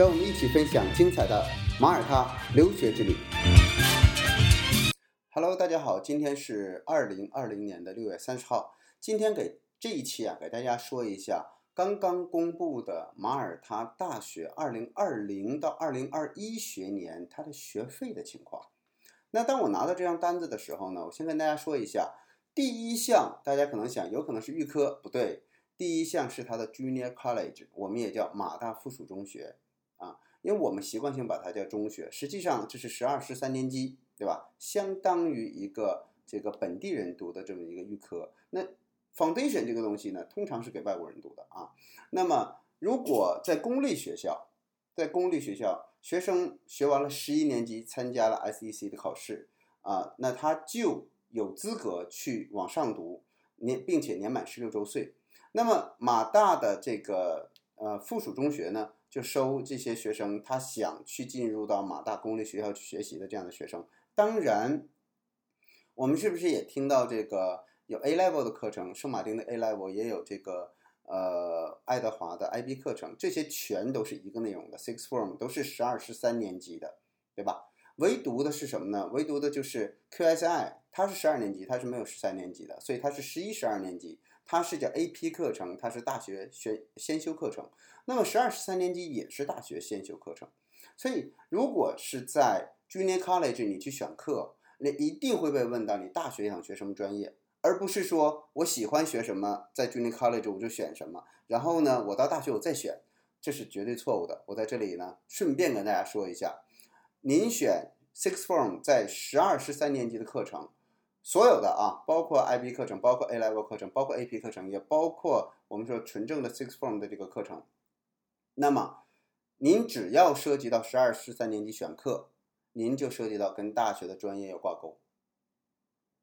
让我们一起分享精彩的马耳他留学之旅。Hello，大家好，今天是二零二零年的六月三十号，今天给这一期啊，给大家说一下刚刚公布的马耳他大学二零二零到二零二一学年它的学费的情况。那当我拿到这张单子的时候呢，我先跟大家说一下。第一项，大家可能想，有可能是预科，不对。第一项是它的 Junior College，我们也叫马大附属中学，因为我们习惯性把它叫中学，实际上这是十二、十三年级，对吧？相当于一个这个本地人读的这么一个预科。那 Foundation 这个东西呢，通常是给外国人读的啊。那么如果在公立学校，在公立学校，学生学完了十一年级，参加了 SEC 的考试啊，那他就有资格去往上读年，并且年满十六周岁。那么马大的这个呃附属中学呢，就收这些学生，他想去进入到马大公立学校去学习的这样的学生。当然，我们是不是也听到这个有 A level 的课程，圣马丁的 A level 也有这个呃爱德华的 IB 课程，这些全都是一个内容的 Six Form，都是十二、十三年级的，对吧？唯独的是什么呢？唯独的就是 QSI，它是十二年级，它是没有十三年级的，所以它是十一、十二年级，它是叫 AP 课程，它是大学选先修课程。那么十二、十三年级也是大学先修课程。所以如果是在 Junior College 你去选课，那一定会被问到你大学想学什么专业，而不是说我喜欢学什么，在 Junior College 我就选什么，然后呢，我到大学我再选，这是绝对错误的。我在这里呢，顺便跟大家说一下。您选 Six Form 在十二、十三年级的课程，所有的啊，包括 IB 课程，包括 A Level 课程，包括 AP 课程，也包括我们说纯正的 Six Form 的这个课程。那么，您只要涉及到十二、十三年级选课，您就涉及到跟大学的专业要挂钩。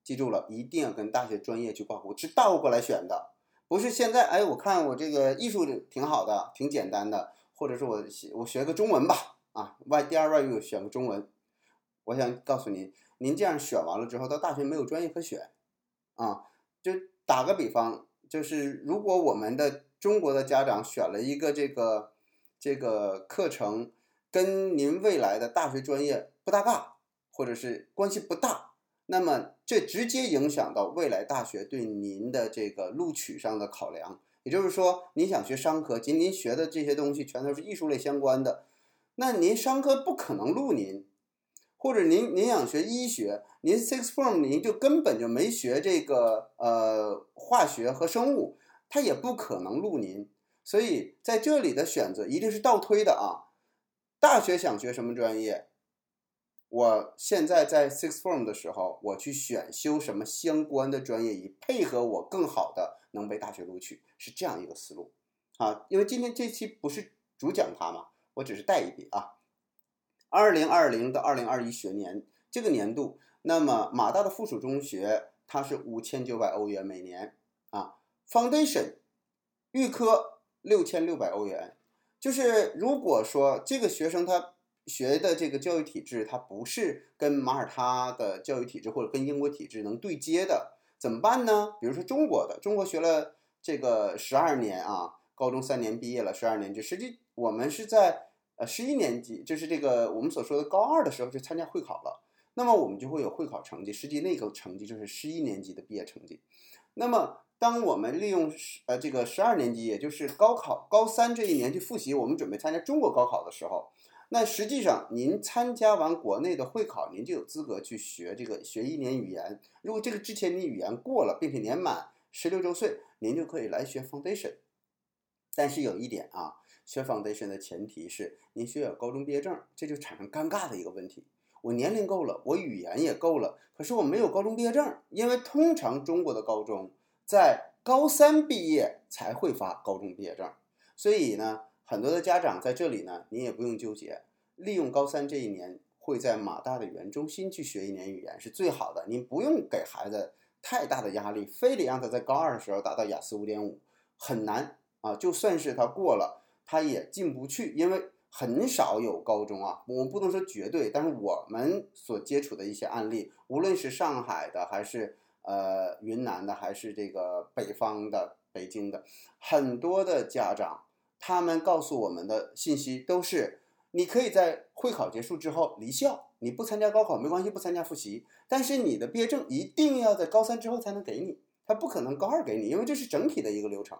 记住了，一定要跟大学专业去挂钩，是倒过来选的，不是现在哎，我看我这个艺术挺好的，挺简单的，或者是我我学个中文吧。啊，外第二外语选个中文，我想告诉您，您这样选完了之后，到大学没有专业可选，啊，就打个比方，就是如果我们的中国的家长选了一个这个这个课程，跟您未来的大学专业不搭嘎，或者是关系不大，那么这直接影响到未来大学对您的这个录取上的考量。也就是说，您想学商科，仅您学的这些东西全都是艺术类相关的。那您商科不可能录您，或者您您想学医学，您 six form 您就根本就没学这个呃化学和生物，他也不可能录您。所以在这里的选择一定是倒推的啊。大学想学什么专业，我现在在 six form 的时候，我去选修什么相关的专业，以配合我更好的能被大学录取，是这样一个思路啊。因为今天这期不是主讲它嘛。我只是带一笔啊，二零二零到二零二一学年这个年度，那么马大的附属中学它是五千九百欧元每年啊，Foundation 预科六千六百欧元。就是如果说这个学生他学的这个教育体制，他不是跟马耳他的教育体制或者跟英国体制能对接的，怎么办呢？比如说中国的，中国学了这个十二年啊，高中三年毕业了，十二年就实际我们是在。呃，十一年级就是这个我们所说的高二的时候就参加会考了，那么我们就会有会考成绩，实际那个成绩就是十一年级的毕业成绩。那么当我们利用呃这个十二年级，也就是高考高三这一年去复习，我们准备参加中国高考的时候，那实际上您参加完国内的会考，您就有资格去学这个学一年语言。如果这个之前你语言过了，并且年满十六周岁，您就可以来学 Foundation。但是有一点啊。学 foundation 的前提是您需要高中毕业证，这就产生尴尬的一个问题。我年龄够了，我语言也够了，可是我没有高中毕业证，因为通常中国的高中在高三毕业才会发高中毕业证。所以呢，很多的家长在这里呢，您也不用纠结，利用高三这一年，会在马大的语言中心去学一年语言是最好的。您不用给孩子太大的压力，非得让他在高二的时候达到雅思五点五，很难啊。就算是他过了，他也进不去，因为很少有高中啊，我们不能说绝对，但是我们所接触的一些案例，无论是上海的，还是呃云南的，还是这个北方的北京的，很多的家长。他们告诉我们的信息都是：你可以在会考结束之后离校，你不参加高考没关系，不参加复习，但是你的毕业证一定要在高三之后才能给你，他不可能高二给你，因为这是整体的一个流程。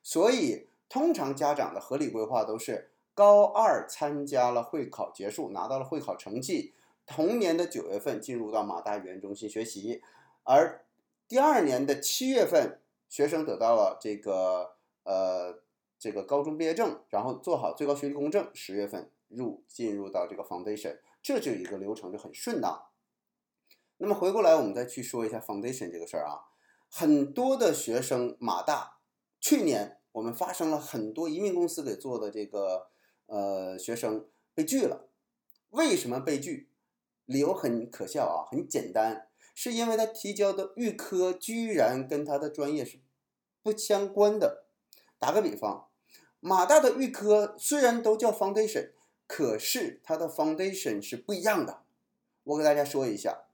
所以，通常家长的合理规划都是高二参加了会考结束，拿到了会考成绩，同年的九月份进入到马大语言中心学习，而第二年的七月份，学生得到了这个呃。这个高中毕业证，然后做好最高学历公证，十月份入进入到这个 foundation，这就一个流程就很顺当。那么回过来，我们再去说一下 foundation 这个事儿啊，很多的学生马大，去年我们发生了很多移民公司给做的这个呃学生被拒了，为什么被拒？理由很可笑啊，很简单，是因为他提交的预科居然跟他的专业是不相关的。打个比方。马大的预科虽然都叫 foundation，可是它的 foundation 是不一样的。我给大家说一下，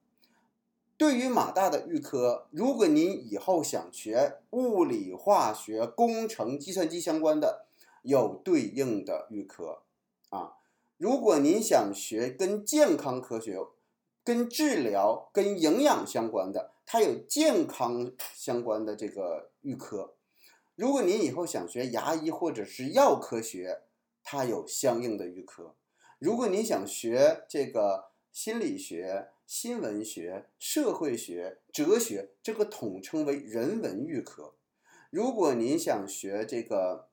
对于马大的预科，如果您以后想学物理、化学、工程、计算机相关的，有对应的预科啊。如果您想学跟健康科学、跟治疗、跟营养相关的，它有健康相关的这个预科。如果您以后想学牙医或者是药科学，它有相应的预科；如果您想学这个心理学、新闻学、社会学、哲学，这个统称为人文预科；如果您想学这个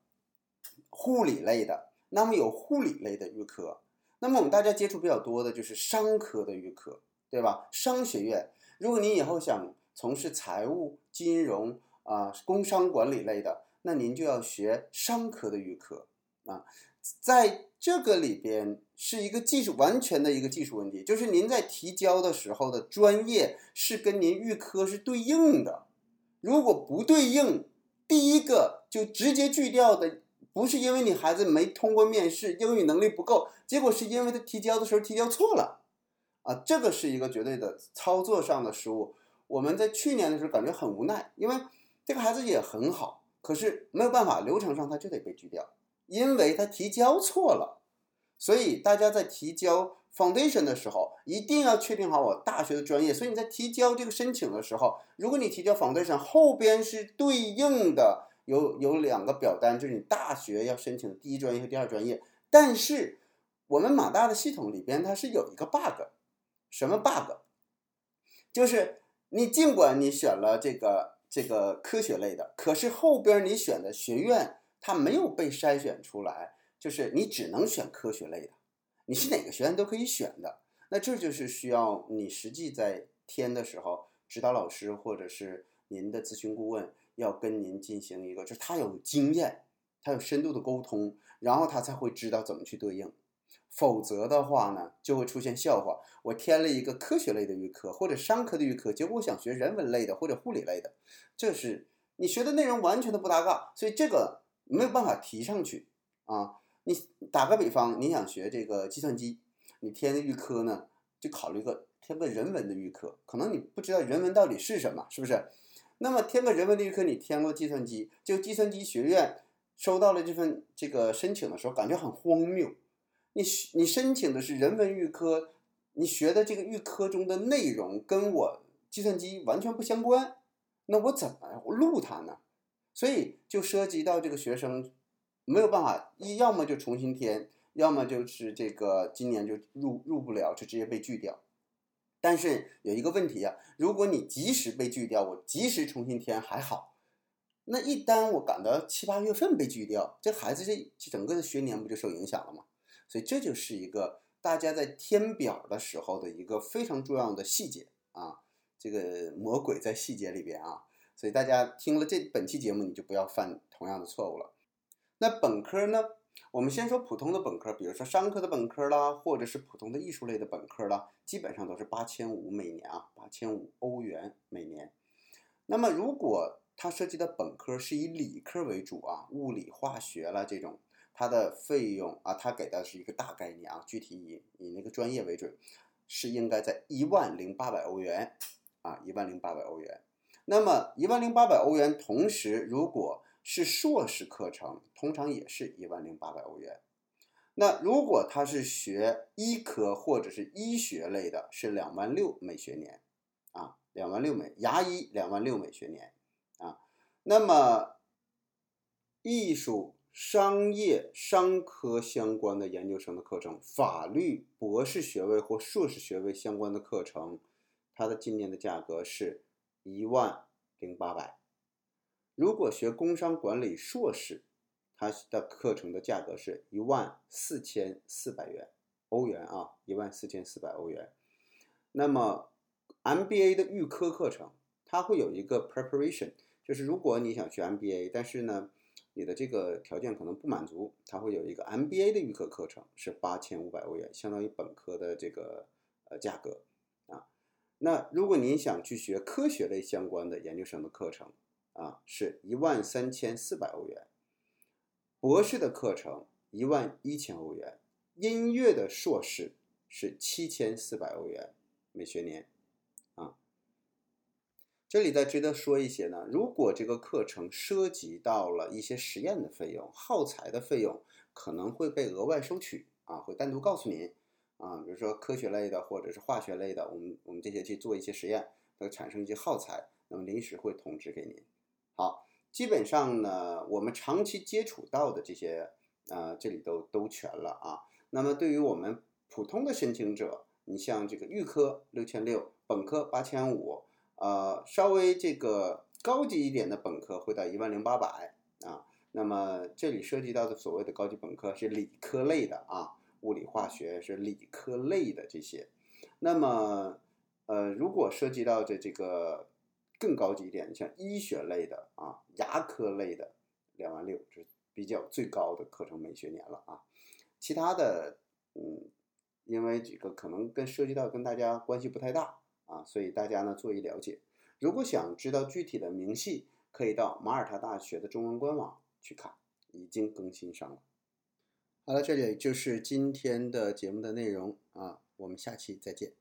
护理类的，那么有护理类的预科。那么我们大家接触比较多的就是商科的预科，对吧？商学院。如果您以后想从事财务、金融，啊，工商管理类的，那您就要学商科的预科啊，在这个里边是一个技术完全的一个技术问题，就是您在提交的时候的专业是跟您预科是对应的，如果不对应，第一个就直接拒掉的，不是因为你孩子没通过面试，英语能力不够，结果是因为他提交的时候提交错了，啊，这个是一个绝对的操作上的失误。我们在去年的时候感觉很无奈，因为。这个孩子也很好，可是没有办法，流程上他就得被拒掉，因为他提交错了。所以大家在提交 foundation 的时候，一定要确定好我大学的专业。所以你在提交这个申请的时候，如果你提交 foundation 后边是对应的，有有两个表单，就是你大学要申请第一专业和第二专业。但是我们马大的系统里边它是有一个 bug，什么 bug？就是你尽管你选了这个。这个科学类的，可是后边你选的学院它没有被筛选出来，就是你只能选科学类的，你是哪个学院都可以选的。那这就是需要你实际在填的时候，指导老师或者是您的咨询顾问要跟您进行一个，就是他有经验，他有深度的沟通，然后他才会知道怎么去对应。否则的话呢，就会出现笑话。我填了一个科学类的预科或者商科的预科，结果我想学人文类的或者护理类的，这是你学的内容完全的不搭嘎，所以这个没有办法提上去啊。你打个比方，你想学这个计算机，你填的预科呢，就考虑个填个人文的预科，可能你不知道人文到底是什么，是不是？那么填个人文的预科，你填过计算机，就计算机学院收到了这份这个申请的时候，感觉很荒谬。你你申请的是人文预科，你学的这个预科中的内容跟我计算机完全不相关，那我怎么录它呢？所以就涉及到这个学生没有办法，一要么就重新填，要么就是这个今年就入入不了，就直接被拒掉。但是有一个问题啊，如果你及时被拒掉，我及时重新填还好，那一旦我赶到七八月份被拒掉，这孩子这整个的学年不就受影响了吗？所以这就是一个大家在填表的时候的一个非常重要的细节啊，这个魔鬼在细节里边啊，所以大家听了这本期节目，你就不要犯同样的错误了。那本科呢，我们先说普通的本科，比如说商科的本科啦，或者是普通的艺术类的本科啦，基本上都是八千五每年啊，八千五欧元每年。那么如果它涉及的本科是以理科为主啊，物理、化学啦这种，它的费用啊，它给的是一个大概念啊，具体以以那个专业为准，是应该在一万零八百欧元啊，一万零八百欧元。那么一万零八百欧元，同时如果是硕士课程，通常也是一万零八百欧元。那如果他是学医科或者是医学类的，是两万六每学年，啊，两万六每牙医两万六每学年，啊，那么艺术、商业、商科相关的研究生的课程，法律博士学位或硕士学位相关的课程，它的今年的价格是一万零八百。如果学工商管理硕士，它的课程的价格是一万四千四百元欧元啊，一万四千四百欧元。那么 MBA 的预科课程，它会有一个 preparation，就是如果你想学 MBA，但是呢，你的这个条件可能不满足，它会有一个 MBA 的预科课程，是八千五百欧元，相当于本科的这个呃价格啊。那如果您想去学科学类相关的研究生的课程，啊，是一万三千四百欧元，博士的课程一万一千欧元，音乐的硕士是七千四百欧元每学年，啊，这里再值得说一些呢，如果这个课程涉及到了一些实验的费用、耗材的费用，可能会被额外收取啊，会单独告诉您啊，比如说科学类的或者是化学类的，我们我们这些去做一些实验，会产生一些耗材，那么临时会通知给您。好，基本上呢，我们长期接触到的这些，呃，这里都都全了啊。那么对于我们普通的申请者，你像这个预科六千六，本科八千五，呃，稍微这个高级一点的本科会到一万零八百啊。那么这里涉及到的所谓的高级本科是理科类的啊，物理化学是理科类的这些。那么，呃，如果涉及到的这个。更高级一点，像医学类的啊，牙科类的，两万六这是比较最高的课程每学年了啊。其他的，嗯，因为这个可能跟涉及到跟大家关系不太大啊，所以大家呢做一了解。如果想知道具体的明细，可以到马耳他大学的中文官网去看，已经更新上了。好了，这里就是今天的节目的内容啊，我们下期再见。